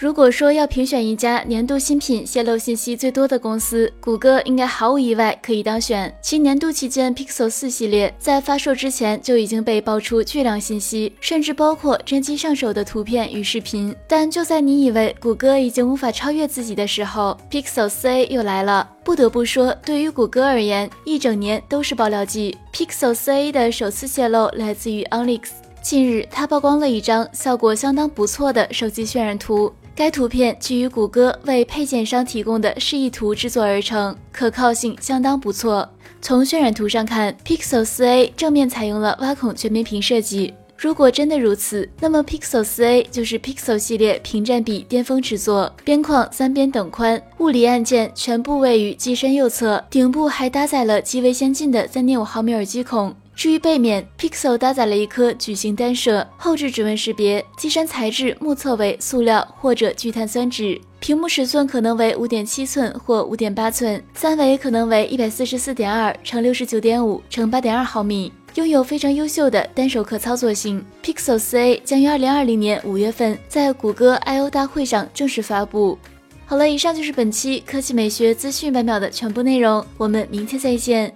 如果说要评选一家年度新品泄露信息最多的公司，谷歌应该毫无意外可以当选。其年度旗舰 Pixel 四系列在发售之前就已经被爆出巨量信息，甚至包括真机上手的图片与视频。但就在你以为谷歌已经无法超越自己的时候，Pixel 四 A 又来了。不得不说，对于谷歌而言，一整年都是爆料季。Pixel 四 A 的首次泄露来自于 Onlix，近日它曝光了一张效果相当不错的手机渲染图。该图片基于谷歌为配件商提供的示意图制作而成，可靠性相当不错。从渲染图上看，Pixel 4a 正面采用了挖孔全面屏设计。如果真的如此，那么 Pixel 4a 就是 Pixel 系列屏占比巅峰之作。边框三边等宽，物理按键全部位于机身右侧，顶部还搭载了极为先进的3.5毫米耳机孔。至于背面，Pixel 搭载了一颗矩形单摄后置指纹识别，机身材质目测为塑料或者聚碳酸酯，屏幕尺寸可能为五点七寸或五点八寸，三维可能为一百四十四点二乘六十九点五乘八点二毫米，拥有非常优秀的单手可操作性。Pixel 4a 将于二零二零年五月份在谷歌 I/O 大会上正式发布。好了，以上就是本期科技美学资讯百秒的全部内容，我们明天再见。